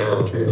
Awake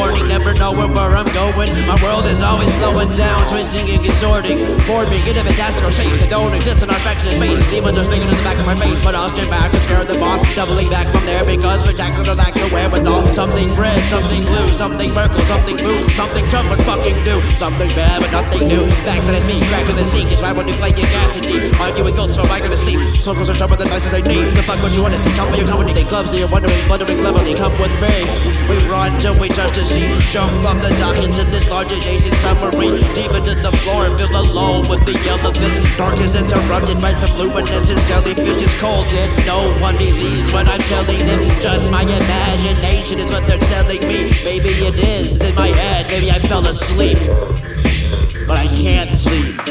morning, never knowing where I'm going. My world is always slowing down, twisting and consorting. Forming into fantastical shapes that don't exist in our fractional space. Demons are speaking in the back of my face, but I'll stand back and scare them off. Doubling back from there because spectacular lack of wherewithal. Something red, something blue, something purple, something blue, something Trump would fucking do. Something bad, but nothing new. Facts that I speak, cracking the sink is right when you play your gas is deep. Argue with ghosts, I go to sleep. Circles are sharper than dice as I need. The fuck what you wanna see? Come for your company. They clubs, you're wondering, wondering, leveling. Come with me. We touch the sea. Jump from the dock into this large adjacent submarine. Deep into the floor and feel alone with the elements. Darkness interrupted by some luminescent jellyfish. It's cold and no one believes what I'm telling them. Just my imagination is what they're telling me. Maybe it is in my head. Maybe I fell asleep. But I can't sleep.